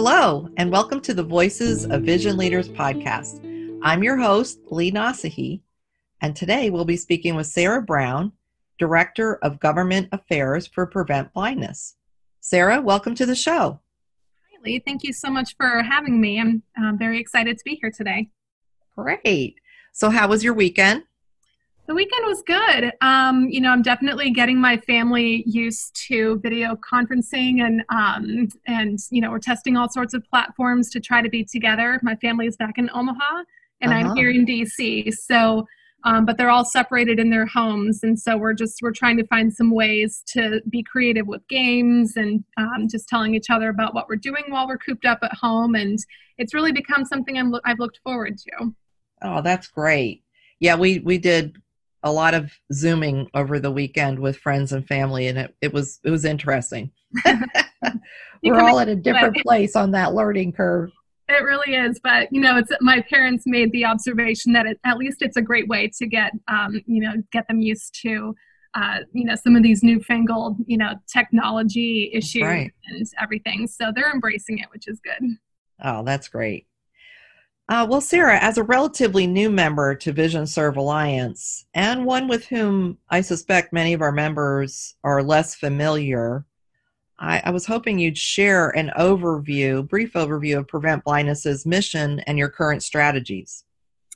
Hello, and welcome to the Voices of Vision Leaders podcast. I'm your host, Lee Nasehi, and today we'll be speaking with Sarah Brown, Director of Government Affairs for Prevent Blindness. Sarah, welcome to the show. Hi, Lee. Thank you so much for having me. I'm um, very excited to be here today. Great. So, how was your weekend? The weekend was good. Um, you know, I'm definitely getting my family used to video conferencing, and um, and you know, we're testing all sorts of platforms to try to be together. My family is back in Omaha, and uh-huh. I'm here in DC. So, um, but they're all separated in their homes, and so we're just we're trying to find some ways to be creative with games and um, just telling each other about what we're doing while we're cooped up at home, and it's really become something I'm, I've looked forward to. Oh, that's great. Yeah, we we did a lot of zooming over the weekend with friends and family and it, it was it was interesting. We're all at a different place on that learning curve. It really is but you know it's my parents made the observation that it, at least it's a great way to get um, you know get them used to uh, you know some of these newfangled you know technology issues right. and everything. So they're embracing it which is good. Oh that's great uh, well, Sarah, as a relatively new member to Vision Serve Alliance, and one with whom I suspect many of our members are less familiar, I, I was hoping you'd share an overview, brief overview of Prevent Blindness's mission and your current strategies.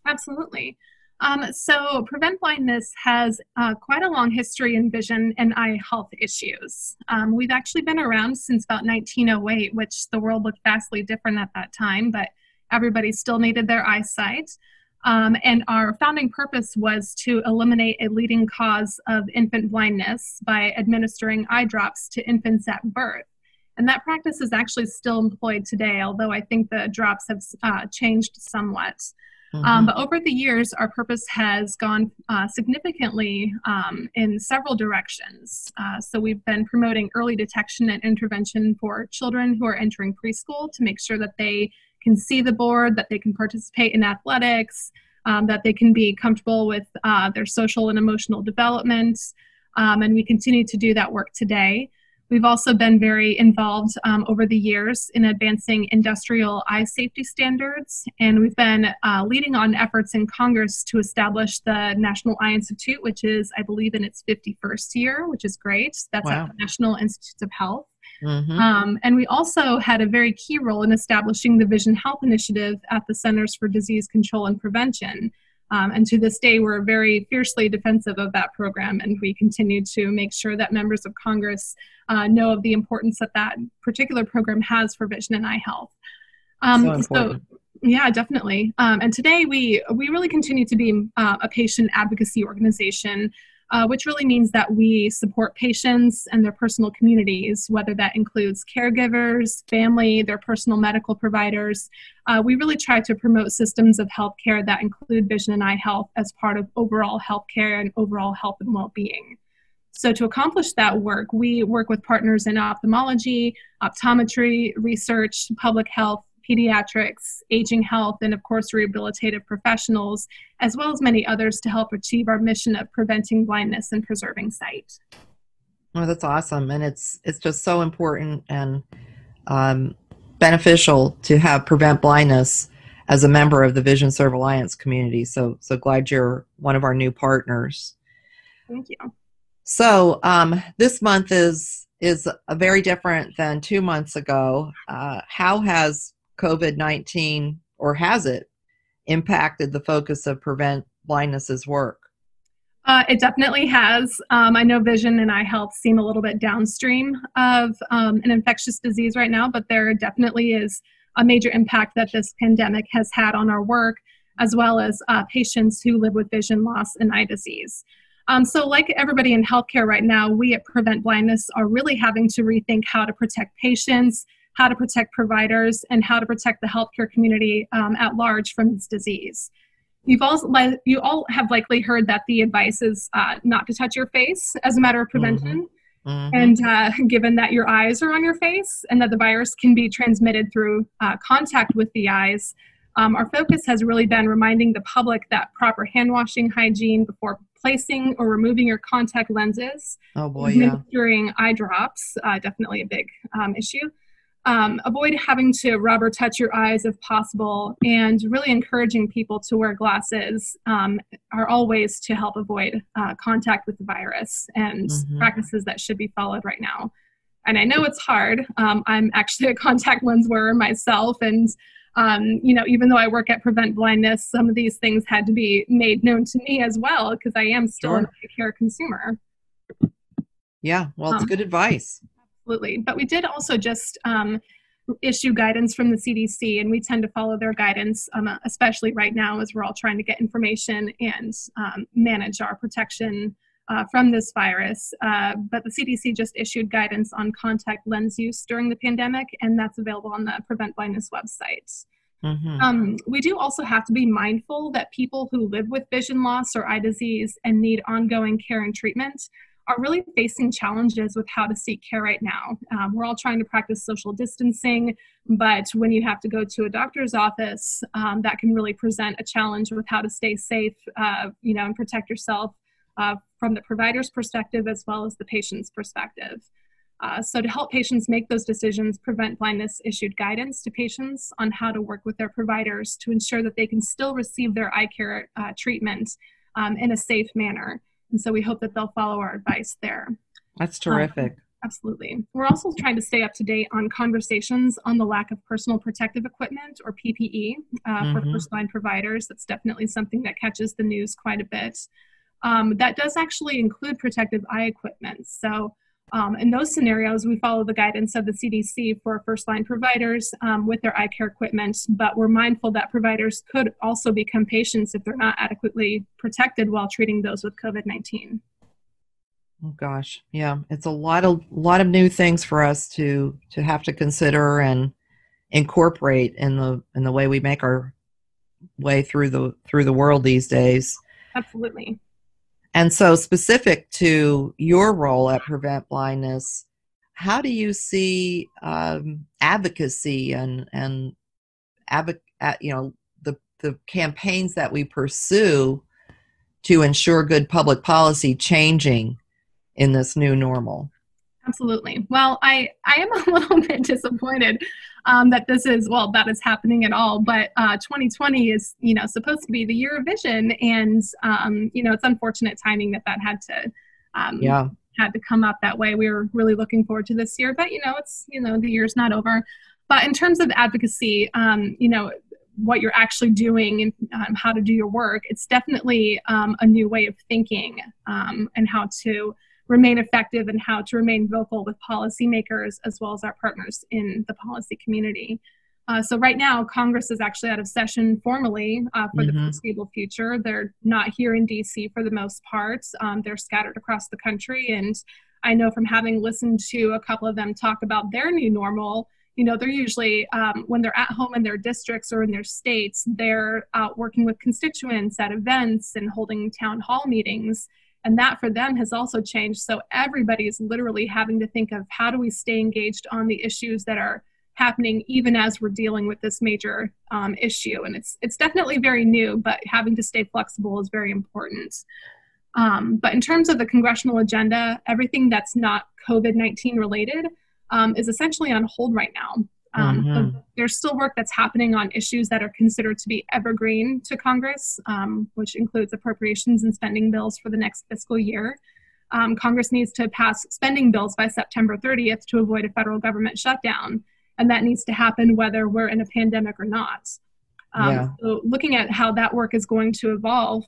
Absolutely. Um, so, Prevent Blindness has uh, quite a long history in vision and eye health issues. Um, we've actually been around since about 1908, which the world looked vastly different at that time, but everybody still needed their eyesight. Um, and our founding purpose was to eliminate a leading cause of infant blindness by administering eye drops to infants at birth. And that practice is actually still employed today, although I think the drops have uh, changed somewhat. Mm-hmm. Um, but over the years, our purpose has gone uh, significantly um, in several directions. Uh, so we've been promoting early detection and intervention for children who are entering preschool to make sure that they can see the board, that they can participate in athletics, um, that they can be comfortable with uh, their social and emotional development. Um, and we continue to do that work today. We've also been very involved um, over the years in advancing industrial eye safety standards, and we've been uh, leading on efforts in Congress to establish the National Eye Institute, which is, I believe, in its 51st year, which is great. That's wow. at the National Institutes of Health. Mm-hmm. Um, and we also had a very key role in establishing the Vision Health Initiative at the Centers for Disease Control and Prevention. Um, and to this day, we're very fiercely defensive of that program, and we continue to make sure that members of Congress uh, know of the importance that that particular program has for vision and eye health. Um, so, so yeah, definitely. Um, and today we we really continue to be uh, a patient advocacy organization uh, which really means that we support patients and their personal communities, whether that includes caregivers, family, their personal medical providers. Uh, we really try to promote systems of healthcare that include vision and eye health as part of overall healthcare and overall health and well being. So, to accomplish that work, we work with partners in ophthalmology, optometry, research, public health, pediatrics, aging health, and of course, rehabilitative professionals, as well as many others to help achieve our mission of preventing blindness and preserving sight. Well, that's awesome, and it's it's just so important and um, beneficial to have prevent blindness as a member of the Vision Serve Alliance community. So so glad you're one of our new partners. Thank you. So um, this month is is very different than two months ago. Uh, how has COVID 19, or has it, impacted the focus of Prevent Blindness's work? Uh, it definitely has. Um, I know vision and eye health seem a little bit downstream of um, an infectious disease right now, but there definitely is a major impact that this pandemic has had on our work, as well as uh, patients who live with vision loss and eye disease. Um, so, like everybody in healthcare right now, we at Prevent Blindness are really having to rethink how to protect patients, how to protect providers, and how to protect the healthcare community um, at large from this disease. You've also you all have likely heard that the advice is uh, not to touch your face as a matter of prevention. Mm-hmm. Mm-hmm. And uh, given that your eyes are on your face and that the virus can be transmitted through uh, contact with the eyes, um, our focus has really been reminding the public that proper hand washing hygiene before placing or removing your contact lenses, oh boy, yeah. during eye drops, uh, definitely a big um, issue, um, avoid having to rub or touch your eyes if possible, and really encouraging people to wear glasses um, are all ways to help avoid uh, contact with the virus and mm-hmm. practices that should be followed right now. And I know it's hard. Um, I'm actually a contact lens wearer myself, and um, you know, even though I work at Prevent Blindness, some of these things had to be made known to me as well because I am still sure. an eye care consumer. Yeah, well, it's um, good advice. Absolutely. But we did also just um, issue guidance from the CDC, and we tend to follow their guidance, um, especially right now as we're all trying to get information and um, manage our protection uh, from this virus. Uh, but the CDC just issued guidance on contact lens use during the pandemic, and that's available on the Prevent Blindness website. Mm-hmm. Um, we do also have to be mindful that people who live with vision loss or eye disease and need ongoing care and treatment are really facing challenges with how to seek care right now. Um, we're all trying to practice social distancing, but when you have to go to a doctor's office, um, that can really present a challenge with how to stay safe, uh, you know, and protect yourself uh, from the provider's perspective as well as the patient's perspective. Uh, so, to help patients make those decisions, Prevent Blindness issued guidance to patients on how to work with their providers to ensure that they can still receive their eye care uh, treatment um, in a safe manner. And so we hope that they'll follow our advice there. That's terrific. Um, absolutely. We're also trying to stay up to date on conversations on the lack of personal protective equipment or PPE uh, mm-hmm. for first line providers. That's definitely something that catches the news quite a bit. Um, that does actually include protective eye equipment. So um, in those scenarios, we follow the guidance of the CDC for first line providers um, with their eye care equipment, but we're mindful that providers could also become patients if they're not adequately protected while treating those with COVID 19. Oh gosh, yeah, it's a lot of lot of new things for us to to have to consider and incorporate in the in the way we make our way through the through the world these days. Absolutely. And so, specific to your role at Prevent Blindness, how do you see um, advocacy and and advo- you know the the campaigns that we pursue to ensure good public policy changing in this new normal? Absolutely. Well, I I am a little bit disappointed um, that this is well that is happening at all. But uh, 2020 is you know supposed to be the year of vision, and um, you know it's unfortunate timing that that had to um, yeah had to come up that way. We were really looking forward to this year, but you know it's you know the year's not over. But in terms of advocacy, um, you know what you're actually doing and um, how to do your work, it's definitely um, a new way of thinking and how to remain effective and how to remain vocal with policymakers as well as our partners in the policy community. Uh, so right now, Congress is actually out of session formally uh, for mm-hmm. the foreseeable future. They're not here in DC for the most part. Um, they're scattered across the country, and I know from having listened to a couple of them talk about their new normal. You know, they're usually um, when they're at home in their districts or in their states, they're out working with constituents at events and holding town hall meetings and that for them has also changed. So everybody is literally having to think of how do we stay engaged on the issues that are happening even as we're dealing with this major um, issue. And it's it's definitely very new but having to stay flexible is very important. Um, but in terms of the congressional agenda everything that's not covid-19 related um, is essentially on hold right now um, mm-hmm. There's still work that's happening on issues that are considered to be evergreen to Congress, um, which includes appropriations and spending bills for the next fiscal year. Um, Congress needs to pass spending bills by September 30th to avoid a federal government shutdown, and that needs to happen whether we're in a pandemic or not. Um, yeah. So, looking at how that work is going to evolve,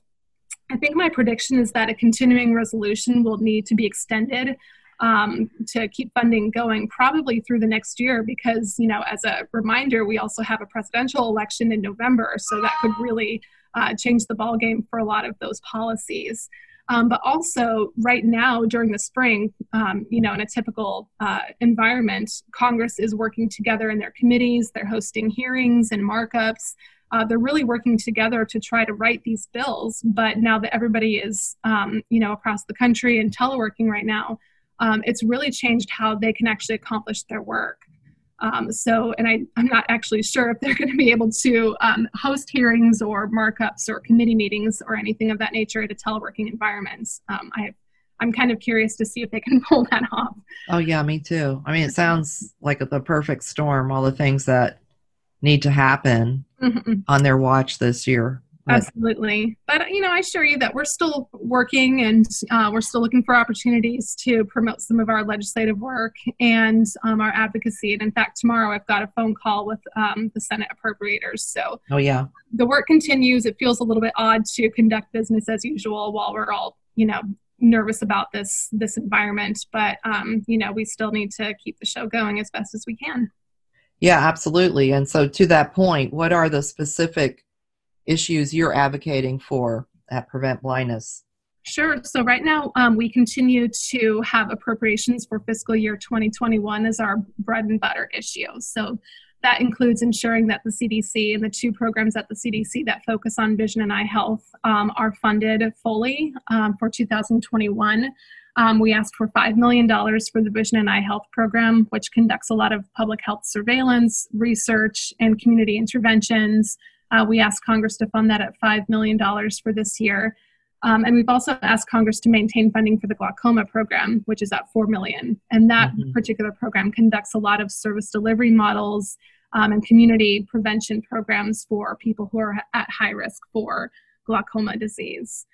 I think my prediction is that a continuing resolution will need to be extended um, to keep funding going probably through the next year because you know as a reminder we also have a presidential election in november so that could really uh, change the ball game for a lot of those policies. Um, but also right now during the spring um, you know in a typical uh, environment congress is working together in their committees they're hosting hearings and markups. Uh, they're really working together to try to write these bills but now that everybody is um, you know across the country and teleworking right now um, it's really changed how they can actually accomplish their work. Um, so, and I, I'm not actually sure if they're going to be able to um, host hearings or markups or committee meetings or anything of that nature at a teleworking environment. Um, I, I'm kind of curious to see if they can pull that off. Oh yeah, me too. I mean, it sounds like the perfect storm. All the things that need to happen mm-hmm. on their watch this year. Absolutely. But, you know, I assure you that we're still working and uh, we're still looking for opportunities to promote some of our legislative work and um, our advocacy. And in fact, tomorrow I've got a phone call with um, the Senate appropriators. So, oh, yeah. The work continues. It feels a little bit odd to conduct business as usual while we're all, you know, nervous about this this environment but um, you know we still need to keep the show going as best as we can yeah absolutely and so to that point what are the specific issues you're advocating for at Prevent Blindness? Sure. So right now, um, we continue to have appropriations for fiscal year 2021 as our bread and butter issue. So that includes ensuring that the CDC and the two programs at the CDC that focus on vision and eye health um, are funded fully um, for 2021. Um, we asked for $5 million for the Vision and Eye Health Program, which conducts a lot of public health surveillance, research, and community interventions uh, we asked Congress to fund that at $5 million for this year. Um, and we've also asked Congress to maintain funding for the glaucoma program, which is at 4 million. And that mm-hmm. particular program conducts a lot of service delivery models um, and community prevention programs for people who are at high risk for glaucoma disease.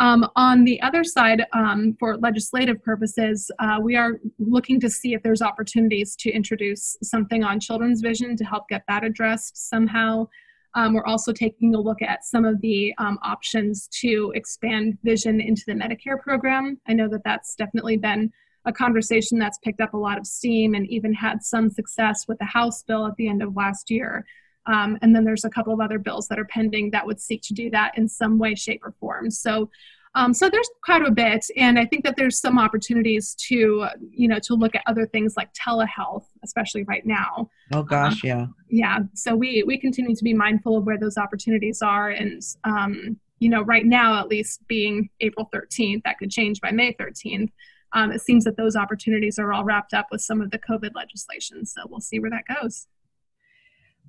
Um, on the other side, um, for legislative purposes, uh, we are looking to see if there's opportunities to introduce something on children's vision to help get that addressed somehow. Um, we're also taking a look at some of the um, options to expand vision into the Medicare program. I know that that's definitely been a conversation that's picked up a lot of steam and even had some success with the House bill at the end of last year. Um, and then there's a couple of other bills that are pending that would seek to do that in some way, shape, or form. So um, so there's quite a bit, and I think that there's some opportunities to, you know, to look at other things like telehealth, especially right now. Oh gosh, um, yeah. Yeah. So we we continue to be mindful of where those opportunities are, and um, you know, right now at least being April 13th, that could change by May 13th. Um, it seems that those opportunities are all wrapped up with some of the COVID legislation. So we'll see where that goes.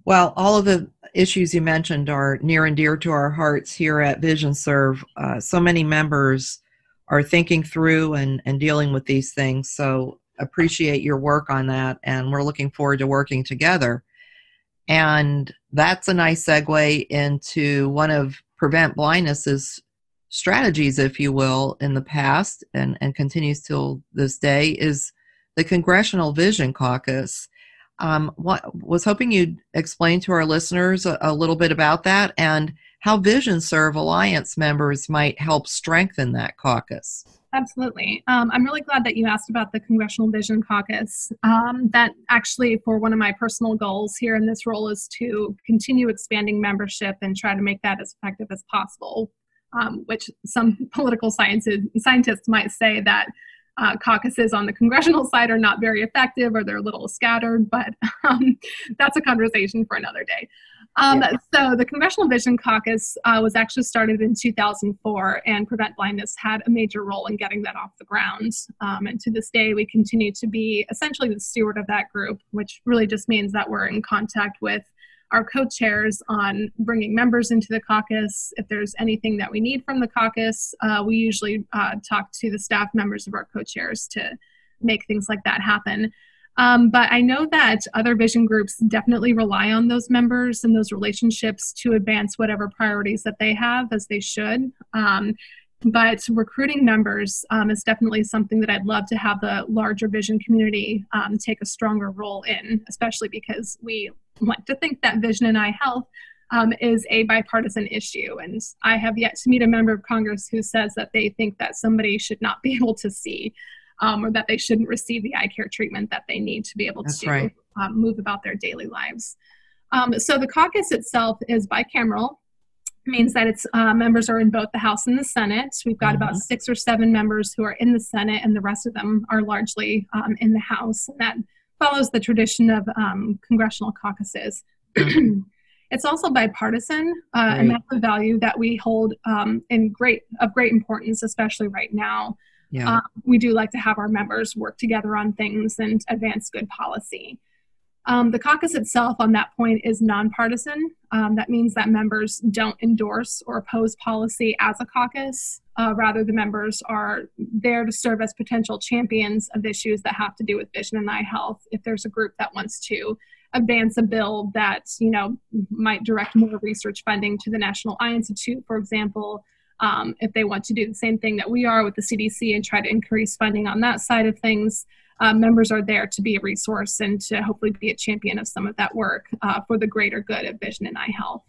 Well, all of the issues you mentioned are near and dear to our hearts here at Vision Serve. Uh, so many members are thinking through and, and dealing with these things. So appreciate your work on that, and we're looking forward to working together. And that's a nice segue into one of Prevent Blindness's strategies, if you will, in the past and, and continues till this day is the Congressional Vision Caucus. Um, what, was hoping you'd explain to our listeners a, a little bit about that and how Vision Serve Alliance members might help strengthen that caucus. Absolutely. Um, I'm really glad that you asked about the Congressional Vision Caucus. Um, that actually, for one of my personal goals here in this role, is to continue expanding membership and try to make that as effective as possible. Um, which some political sciences, scientists might say that uh, caucuses on the congressional side are not very effective or they're a little scattered, but um, that's a conversation for another day. Um, yeah. So, the Congressional Vision Caucus uh, was actually started in 2004, and Prevent Blindness had a major role in getting that off the ground. Um, and to this day, we continue to be essentially the steward of that group, which really just means that we're in contact with our co-chairs on bringing members into the caucus. If there's anything that we need from the caucus, uh, we usually uh, talk to the staff members of our co-chairs to make things like that happen. Um, but I know that other vision groups definitely rely on those members and those relationships to advance whatever priorities that they have, as they should. Um, but recruiting members um, is definitely something that I'd love to have the larger vision community um, take a stronger role in, especially because we like to think that vision and eye health um, is a bipartisan issue. And I have yet to meet a member of Congress who says that they think that somebody should not be able to see um, or that they shouldn't receive the eye care treatment that they need to be able That's to right. um, move about their daily lives. Um, so the caucus itself is bicameral. means that its uh, members are in both the House and the Senate. We've got mm-hmm. about six or seven members who are in the Senate, and the rest of them are largely um, in the House. And that follows the tradition of um, congressional caucuses. it's also bipartisan, uh, right. and that's a value that we hold um, in great of great importance, especially right now. Yeah. Uh, we do like to have our members work together on things and advance good policy. Um, the caucus itself, on that point, is nonpartisan. Um, that means that members don't endorse or oppose policy as a caucus. Uh, rather, the members are there to serve as potential champions of issues that have to do with vision and eye health. If there's a group that wants to advance a bill that you know might direct more research funding to the National Eye Institute, for example, um, if they want to do the same thing that we are with the CDC and try to increase funding on that side of things, uh, members are there to be a resource and to hopefully be a champion of some of that work uh, for the greater good of vision and eye health.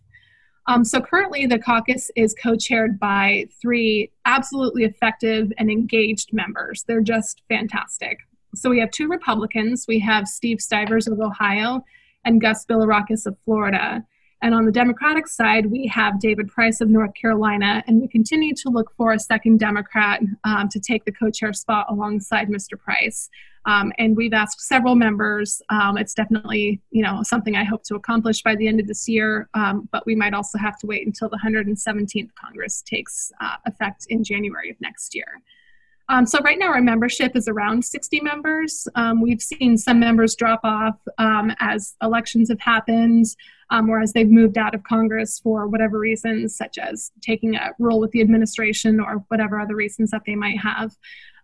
Um, so currently, the caucus is co chaired by three absolutely effective and engaged members. They're just fantastic. So we have two Republicans. We have Steve Stivers of Ohio and Gus Bilirakis of Florida. And on the Democratic side, we have David Price of North Carolina, and we continue to look for a second Democrat um, to take the co chair spot alongside Mr. Price. Um, and we've asked several members. Um, it's definitely, you know, something I hope to accomplish by the end of this year, um, but we might also have to wait until the 117th Congress takes uh, effect in January of next year. Um, so right now our membership is around 60 members. Um, we've seen some members drop off um, as elections have happened um, or as they've moved out of Congress for whatever reasons, such as taking a role with the administration or whatever other reasons that they might have.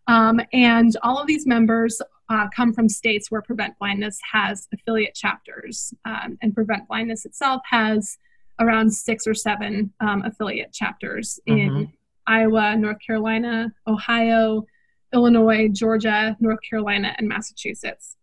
Um, and all of these members uh, come from states where Prevent Blindness has affiliate chapters. Um, and Prevent Blindness itself has around six or seven affiliate chapters mm-hmm. in Iowa, North Carolina, Ohio, Illinois, Georgia, North Carolina, and Massachusetts.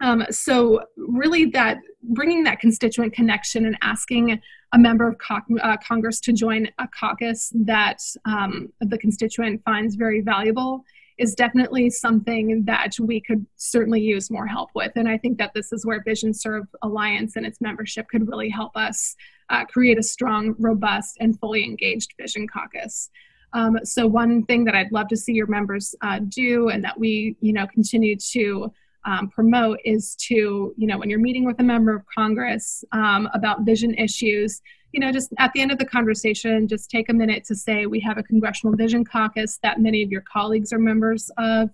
Um, so really that bringing that constituent connection and asking a member of co- uh, Congress to join a caucus that um, the constituent finds very valuable is definitely something that we could certainly use more help with. And I think that this is where Vision Serve Alliance and its membership could really help us uh, create a strong, robust, and fully engaged Vision Caucus. Um, so one thing that I'd love to see your members uh, do and that we, you know, continue to um, promote is to, you know, when you're meeting with a member of Congress um, about vision issues, you know, just at the end of the conversation, just take a minute to say, we have a Congressional Vision Caucus that many of your colleagues are members of.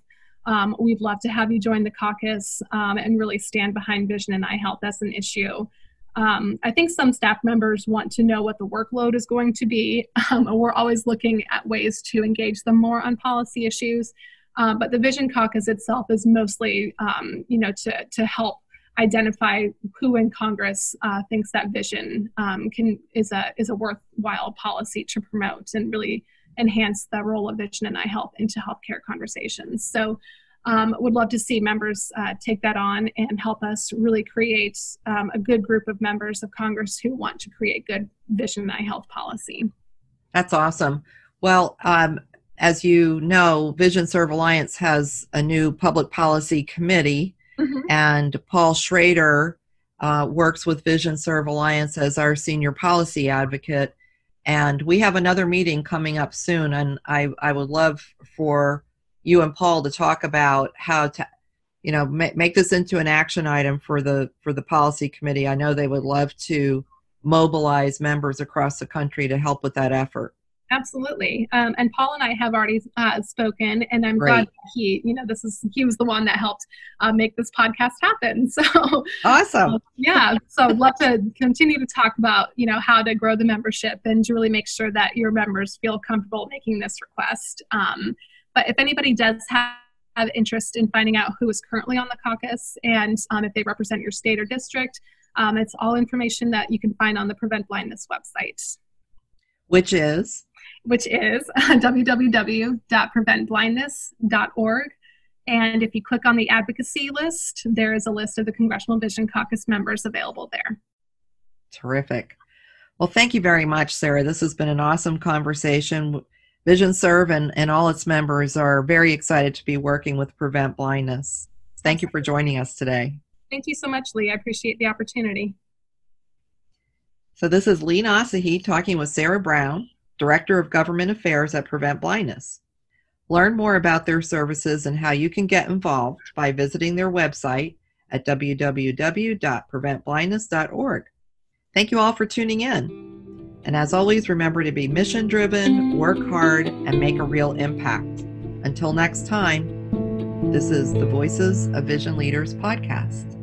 Um, we'd love to have you join the caucus um, and really stand behind vision and eye health as an issue. Um, I think some staff members want to know what the workload is going to be. Um, we're always looking at ways to engage them more on policy issues. Uh, but the Vision Caucus itself is mostly, um, you know, to, to help identify who in Congress uh, thinks that vision um, can is a is a worthwhile policy to promote and really enhance the role of vision and eye health into healthcare conversations. So um, would love to see members uh, take that on and help us really create um, a good group of members of Congress who want to create good vision and eye health policy. That's awesome. Well, um, as you know, Vision Serve Alliance has a new public policy committee, mm-hmm. and Paul Schroeder uh, works with Vision Serve Alliance as our senior policy advocate. And we have another meeting coming up soon, and I, I would love for you and Paul to talk about how to you know make, make this into an action item for the for the policy committee. I know they would love to mobilize members across the country to help with that effort. Absolutely. Um, and paul and i have already uh, spoken and i'm Great. glad he you know this is he was the one that helped uh, make this podcast happen. So awesome. uh, yeah. So i'd love to continue to talk about you know how to grow the membership and to really make sure that your members feel comfortable making this request. Um, but if anybody does have have interest in finding out who is currently on the caucus and um, if they represent your state or district. Um, it's all information that you can find on the Prevent Blindness website. Which is? Which is www.preventblindness.org. And if you click on the advocacy list, there is a list of the Congressional Vision Caucus members available there. Terrific. Well, thank you very much, Sarah. This has been an awesome conversation. Vision Serve and, and all its members are very excited to be working with Prevent Blindness. Thank you for joining us today. Thank you so much, Lee. I appreciate the opportunity. So, this is Lee Nasehi talking with Sarah Brown, Director of Government Affairs at Prevent Blindness. Learn more about their services and how you can get involved by visiting their website at www.preventblindness.org. Thank you all for tuning in. And as always, remember to be mission driven, work hard, and make a real impact. Until next time, this is the Voices of Vision Leaders podcast.